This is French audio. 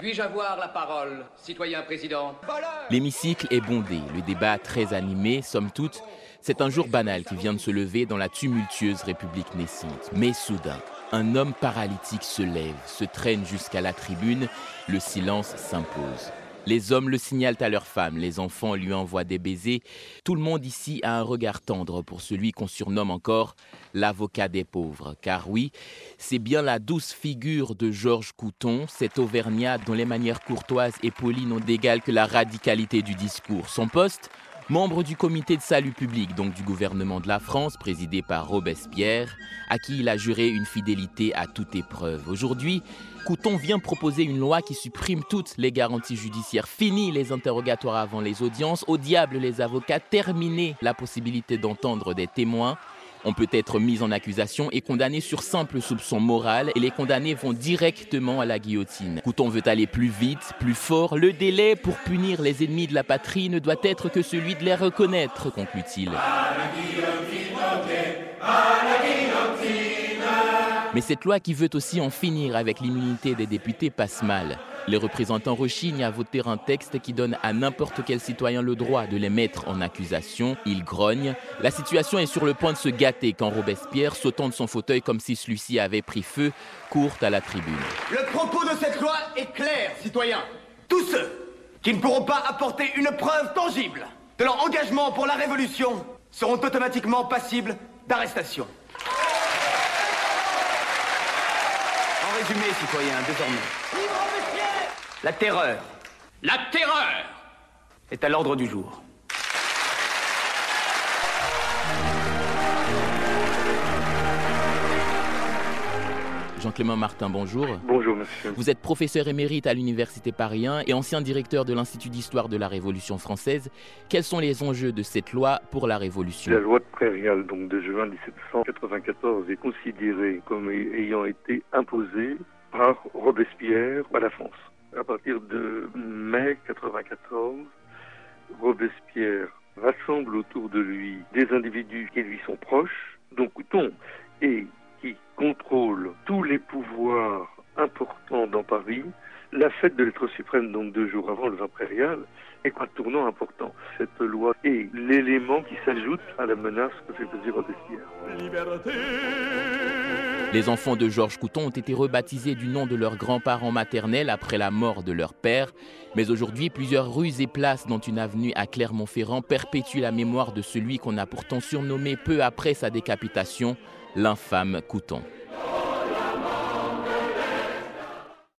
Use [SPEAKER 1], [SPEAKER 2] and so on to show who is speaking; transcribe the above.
[SPEAKER 1] Puis-je avoir la parole, citoyen président?
[SPEAKER 2] L'hémicycle est bondé, le débat très animé, somme toute. C'est un jour banal qui vient de se lever dans la tumultueuse République naissante. Mais soudain, un homme paralytique se lève, se traîne jusqu'à la tribune, le silence s'impose. Les hommes le signalent à leurs femmes, les enfants lui envoient des baisers. Tout le monde ici a un regard tendre pour celui qu'on surnomme encore l'avocat des pauvres. Car oui, c'est bien la douce figure de Georges Couton, cet Auvergnat dont les manières courtoises et polies n'ont d'égal que la radicalité du discours. Son poste membre du comité de salut public, donc du gouvernement de la France, présidé par Robespierre, à qui il a juré une fidélité à toute épreuve. Aujourd'hui, Couton vient proposer une loi qui supprime toutes les garanties judiciaires. Fini les interrogatoires avant les audiences, au diable les avocats, terminer la possibilité d'entendre des témoins. On peut être mis en accusation et condamné sur simple soupçon moral et les condamnés vont directement à la guillotine. Couton veut aller plus vite, plus fort. Le délai pour punir les ennemis de la patrie ne doit être que celui de les reconnaître, conclut-il. Mais cette loi qui veut aussi en finir avec l'immunité des députés passe mal. Les représentants rechignent à voter un texte qui donne à n'importe quel citoyen le droit de les mettre en accusation. Ils grognent. La situation est sur le point de se gâter quand Robespierre, sautant de son fauteuil comme si celui-ci avait pris feu, court à la tribune.
[SPEAKER 3] Le propos de cette loi est clair, citoyens. Tous ceux qui ne pourront pas apporter une preuve tangible de leur engagement pour la révolution seront automatiquement passibles d'arrestation. Citoyens, désormais. La terreur. La terreur est à l'ordre du jour.
[SPEAKER 2] Jean-Clément Martin, bonjour.
[SPEAKER 4] Bonjour, monsieur.
[SPEAKER 2] Vous êtes professeur émérite à l'Université Paris 1 et ancien directeur de l'Institut d'histoire de la Révolution française. Quels sont les enjeux de cette loi pour la Révolution?
[SPEAKER 4] La loi de Prairial, donc de juin 1794, est considérée comme ayant été imposée par Robespierre à la France. À partir de mai 94, Robespierre les pouvoirs importants dans Paris. La fête de l'être suprême, donc deux jours avant le vin prairial, est un tournant important. Cette loi est l'élément qui s'ajoute à la menace que fait peser Robespierre.
[SPEAKER 2] Les enfants de Georges Couton ont été rebaptisés du nom de leurs grands-parents maternels après la mort de leur père. Mais aujourd'hui, plusieurs rues et places, dont une avenue à Clermont-Ferrand, perpétuent la mémoire de celui qu'on a pourtant surnommé peu après sa décapitation l'infâme Couton.